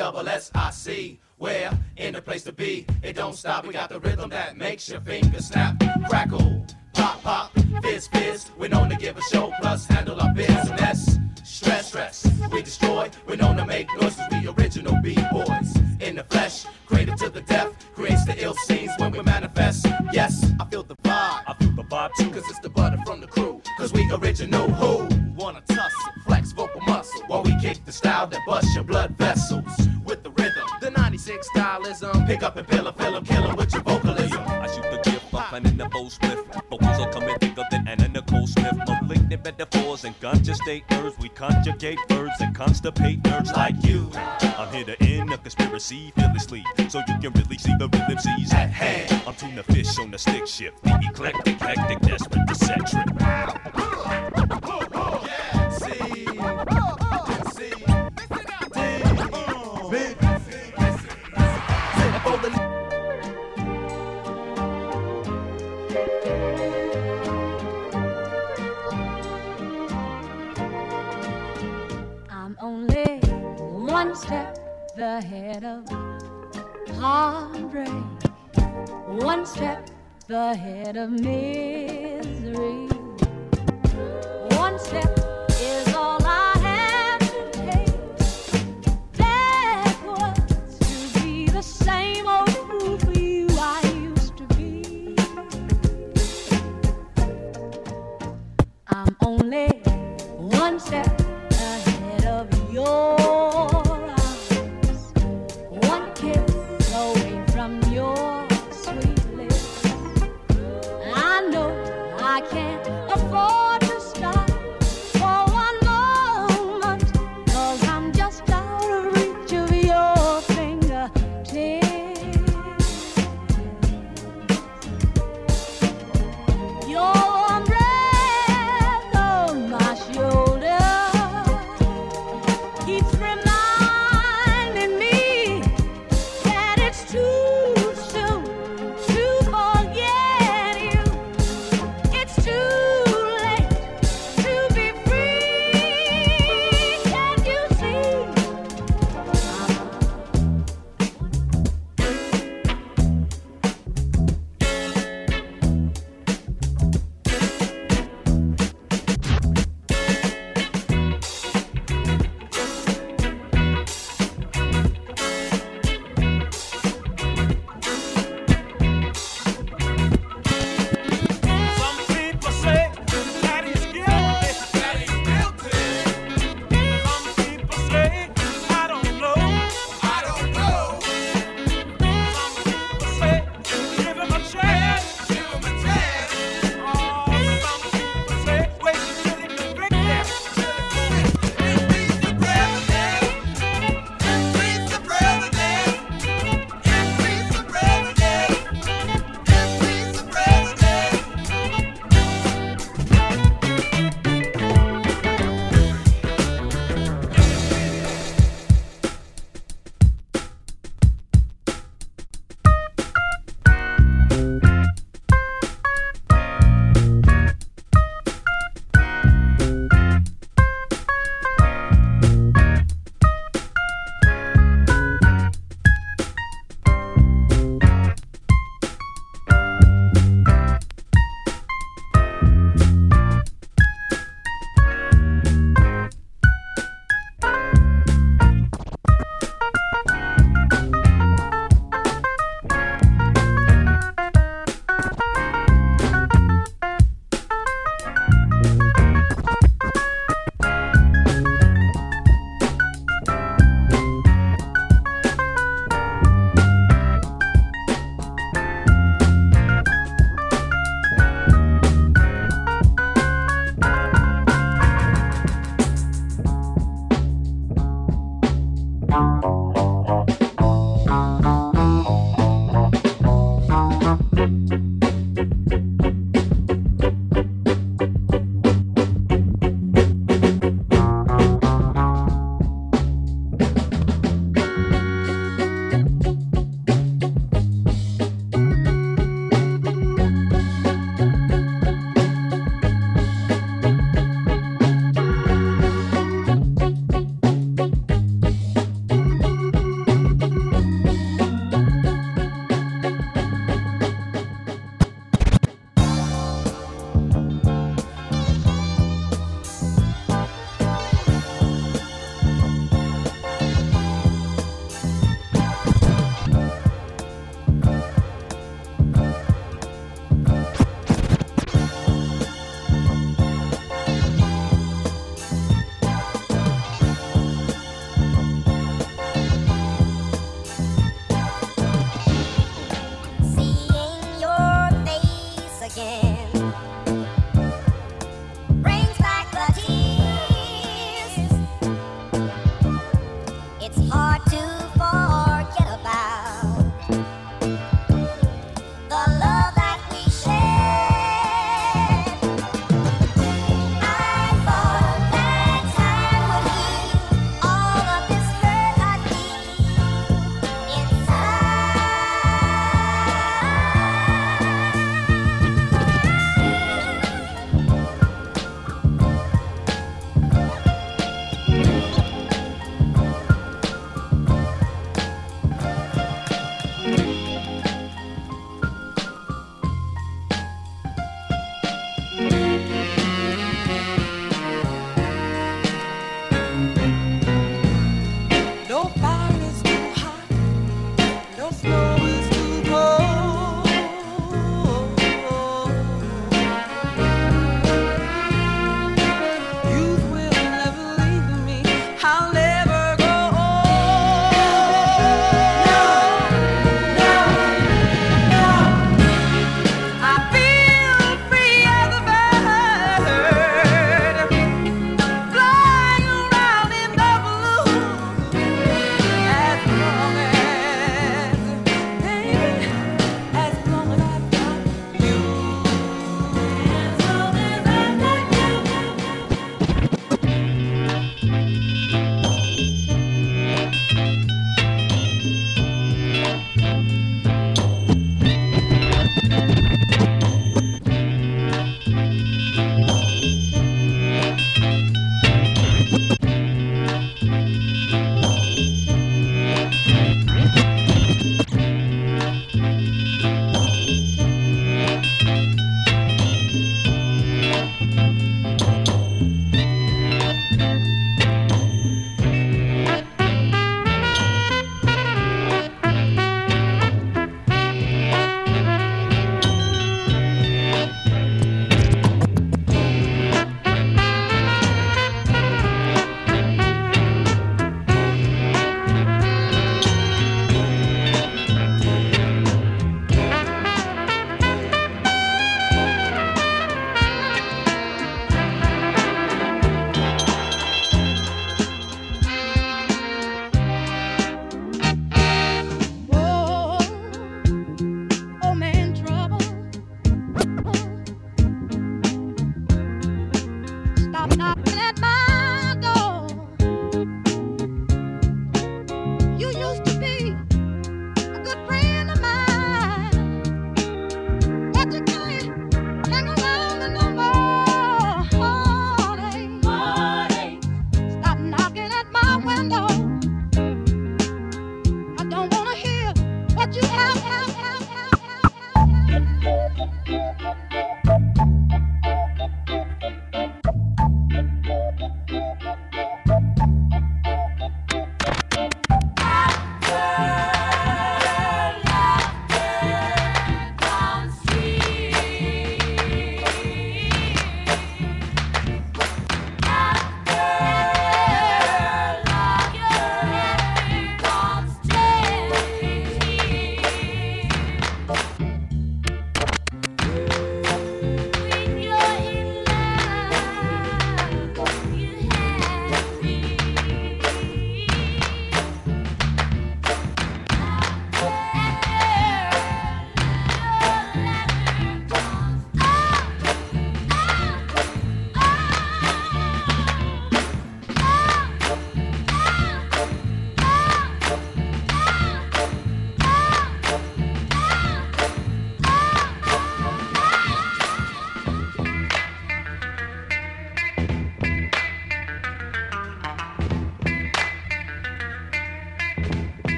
double S I C. Where in the place to be, it don't stop. We got the rhythm that makes your fingers snap, crackle, pop, pop, fizz, fizz. We're known to give a show, plus handle our business. Stress, stress, we destroy. We're known to make noises. We original b-boys in the flesh, creative to the death, creates the ill scenes when we manifest. Yes, I feel the vibe. I feel the vibe too, cause it's the butter from the crew. Cause we original who wanna tussle, flex vocal muscle while we kick the style that busts your blood vessels with the rhythm. The 96 stylism, pick up and fill a fill 'em, kill 'em with your vocalism. I shoot the gift, I'm planning the bow split. Vocals are coming thicker than Anna Nicole Smith. Malignant metaphors and ganja state nerves. We conjugate verbs and constipate nerves like you. I'm here to end a conspiracy fearlessly, so you can really see the real MCs at hand. I'm tuna fish on the stick shift, the eclectic, hectic, desperate to one step ahead of heartbreak, one step ahead of misery. One step is all I have to take backwards to be the same old fool for you I used to be. I'm only one step ahead of your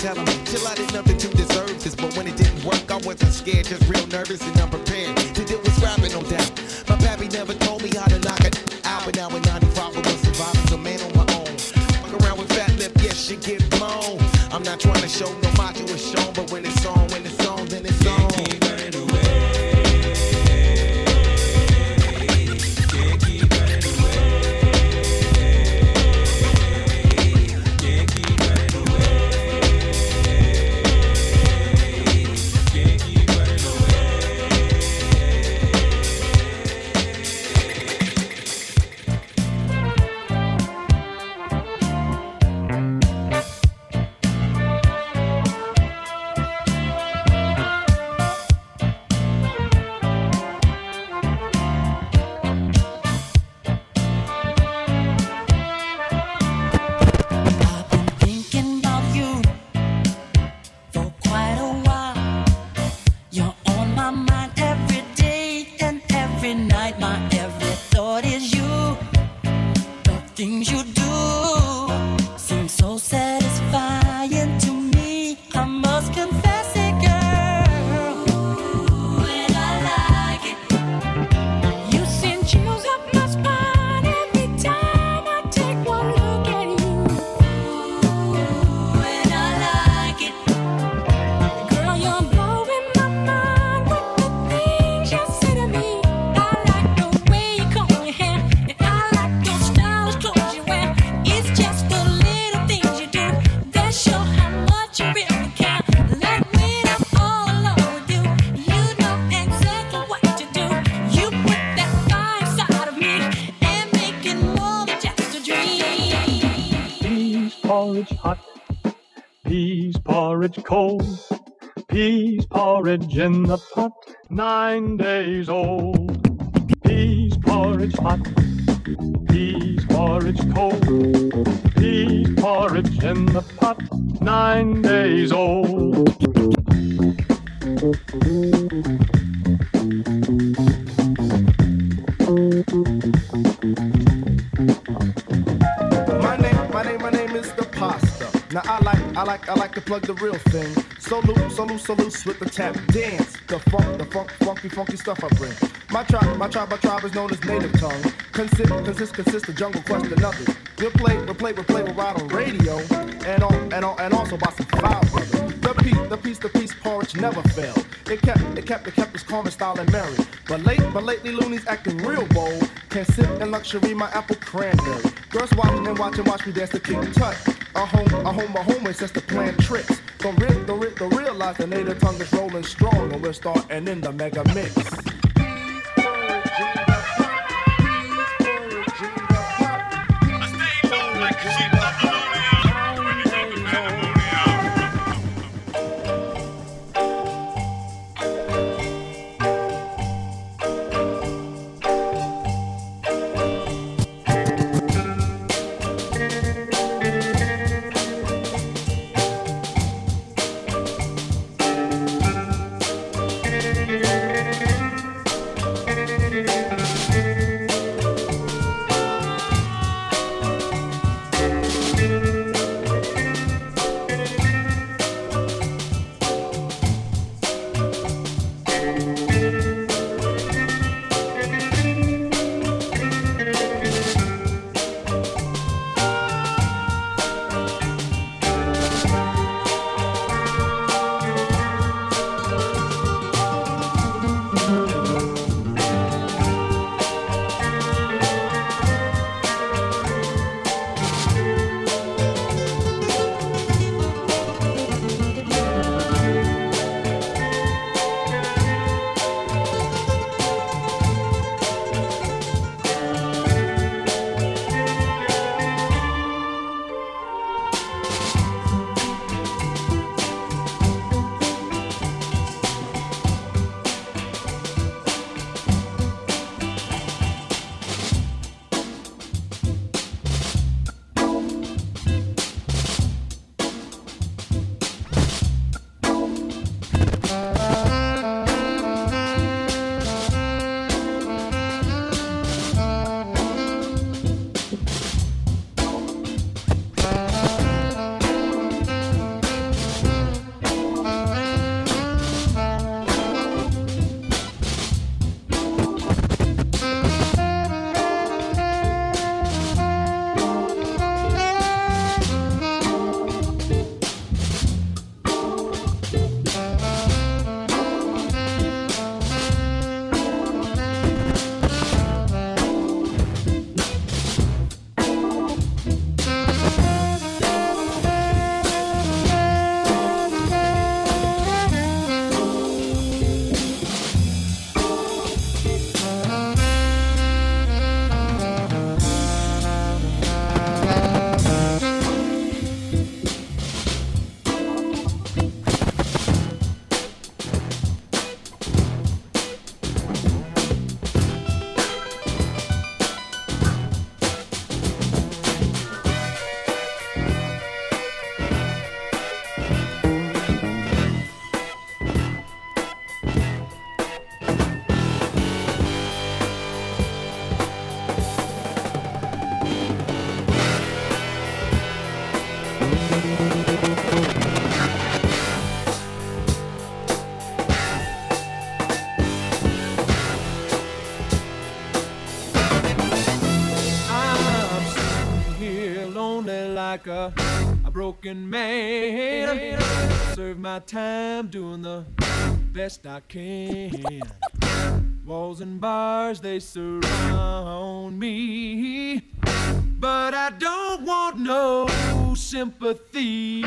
tell them, till I did nothing to deserve this. But when it didn't work, I wasn't scared, just real nervous and unprepared. Porridge hot, peas porridge cold, peas porridge in the pot, nine days old. Peas porridge hot, peas porridge cold, peas porridge in the pot, nine days old. I like, I like, to plug the real thing. So loose, so loose, so loose with the tap dance. The funk, the funk, funky, funky stuff I bring. My tribe, my tribe, my tribe is known as native tongue. Consist, consist, consist of jungle quest and others. We'll play, we'll play, we'll play, we'll ride on radio, and on, and on, and also by some foul brothers. The piece, the piece, the piece porridge never failed. It kept, it kept, it kept its calm and style and merry. But late, but lately Monie's acting real bold. Can sip in luxury my apple cranberry. Girls watch and watch and watch me dance to King Tut. A home, a home, a home just to plan tricks. Don't, re- don't, re- don't realize the native tongue is rolling strong, and we're starting in the mega mix. Like a, a broken man. Serve my time doing the best I can. Walls and bars, they surround me. But I don't want no sympathy.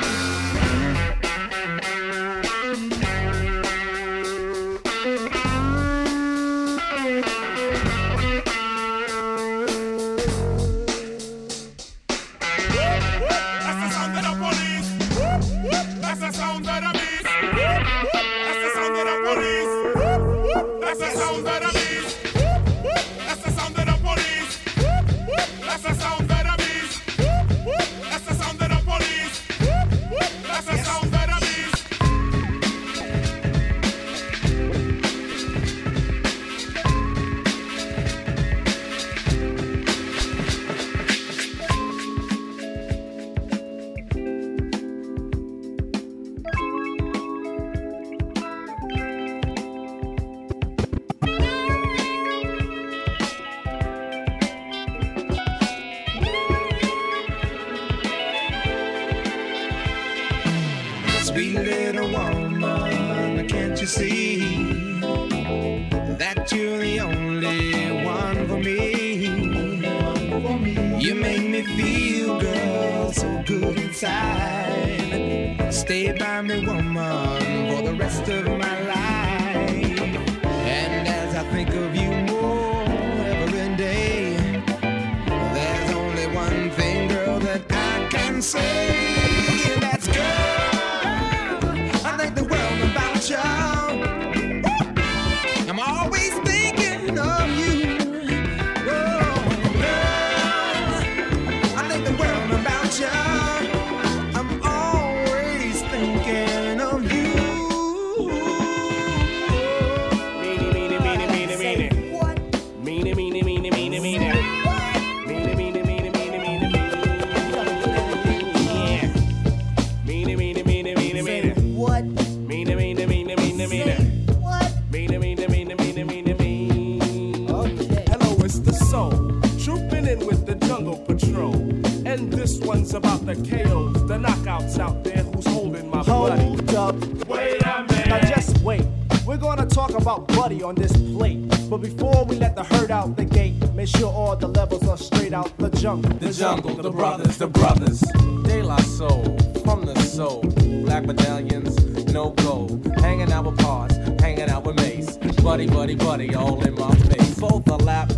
Wait a minute. Now just wait. We're gonna talk about Buddy on this plate. But before we let the herd out the gate, make sure all the levels are straight out the jungle. The jungle, the brothers, the brothers. De La Soul, from the soul. Black medallions, no gold. Hanging out with Pos, hanging out with Mase. Buddy, buddy, buddy, all in my face. Both a lap.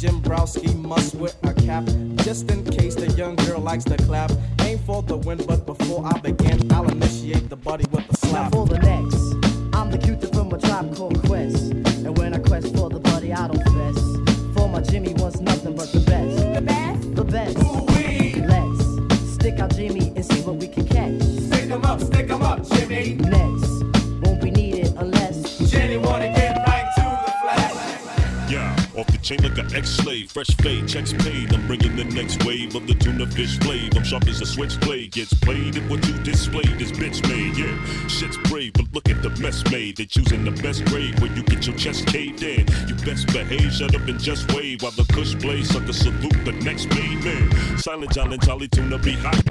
Jimbrowski must wear a cap just in case the young girl likes to clap. Aim for the win, but before I begin, I'll initiate the buddy with a slap. Now for the next, I'm the cutie from a tribe called Quest. And when I quest for the buddy, I don't fess. For my Jimmy wants nothing but the best. The best? The best. Let's stick out Jimmy and see what we can catch. Stick 'em up, stick 'em up, Jimmy. Chain like an ex-slave, fresh fade, checks paid. I'm bringing the next wave of the tuna fish flave. I'm sharp as a switchblade, gets played. And what you displayed is bitch made. Yeah, shit's brave, but look at the mess made. They're choosing the best grade where you get your chest caved in. You best behave, shut up and just wave while the kush blaze. Sucker salute the next made man. Silent John and Charlie Tuna be hot,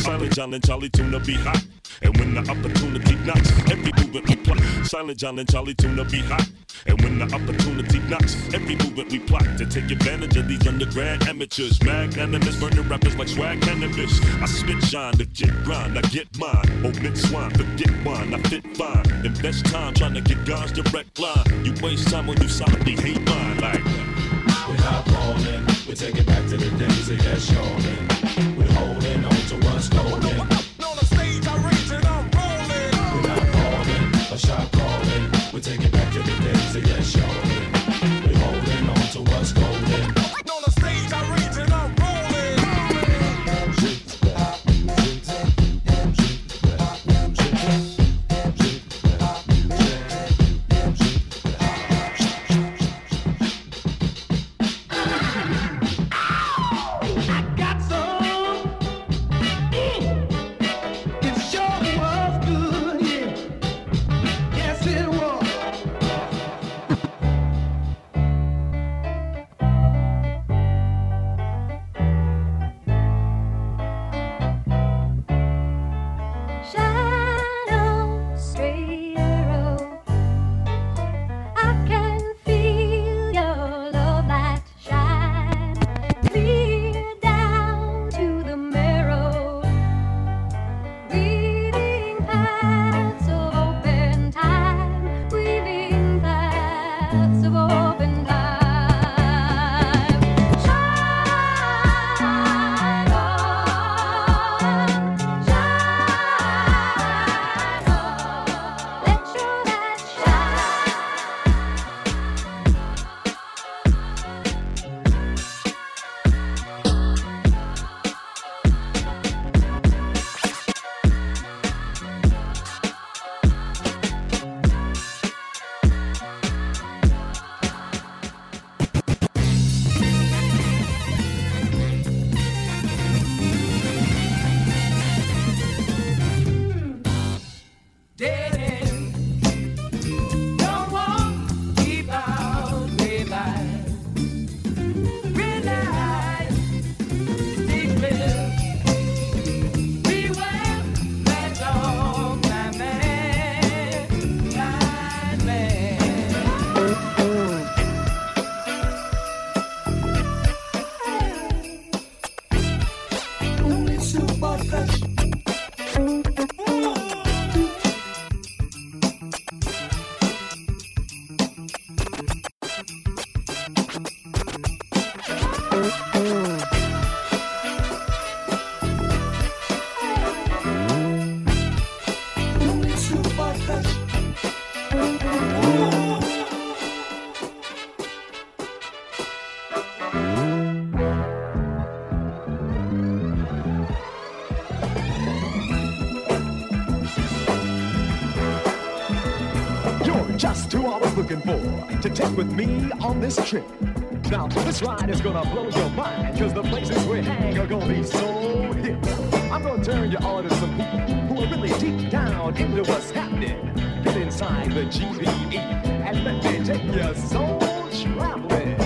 Silent John and Charlie Tuna be hot, and when the opportunity knocks, every movement we plot. Silent John and Charlie Tuna be hot. And when the opportunity knocks, every movement we plot to take advantage of these undergrad amateurs. Magnanimous, burning rappers like swag cannabis. I spit shine get grind, I get mine. Omit swine, forget wine, I fit fine. Invest time trying to get God's direct line. You waste time when you solidly hate mine. Like, We're not falling, we take it back to the days of yes, showing. Looking for to take with me on this trip. Now, this ride is gonna blow your mind, cause the places we hang are gonna be so hip. I'm gonna turn you on to some people who are really deep down into what's happening. Get inside the GBE and let me take you soul traveling.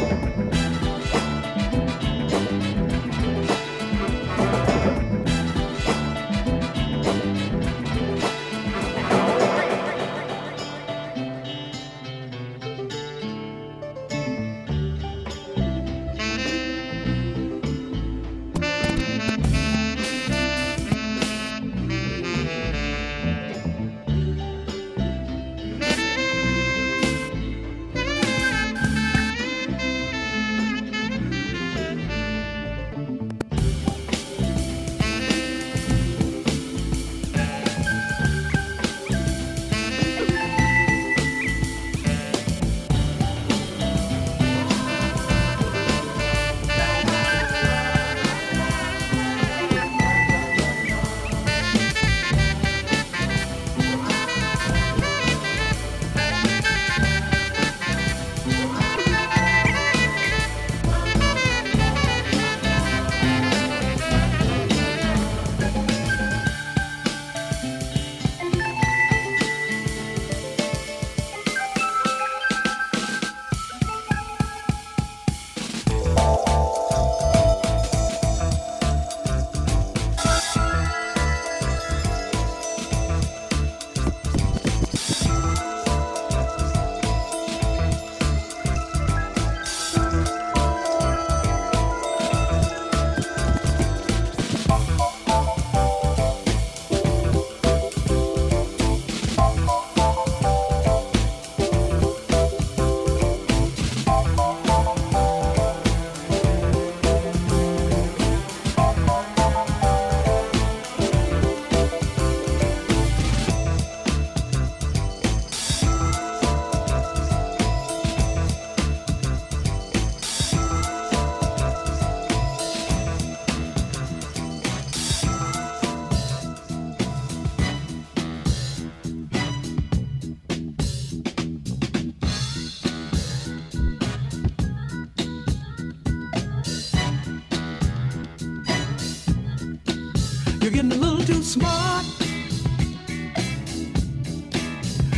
Getting a little too smart.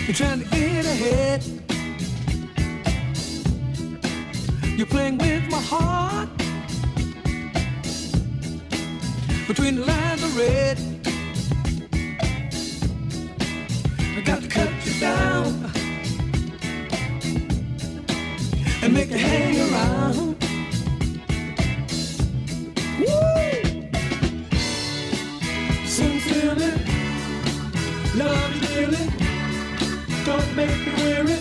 You're trying to get ahead. You're playing with my heart. Between the lines of red. I got to cut you down and make you hang around. Make me weary.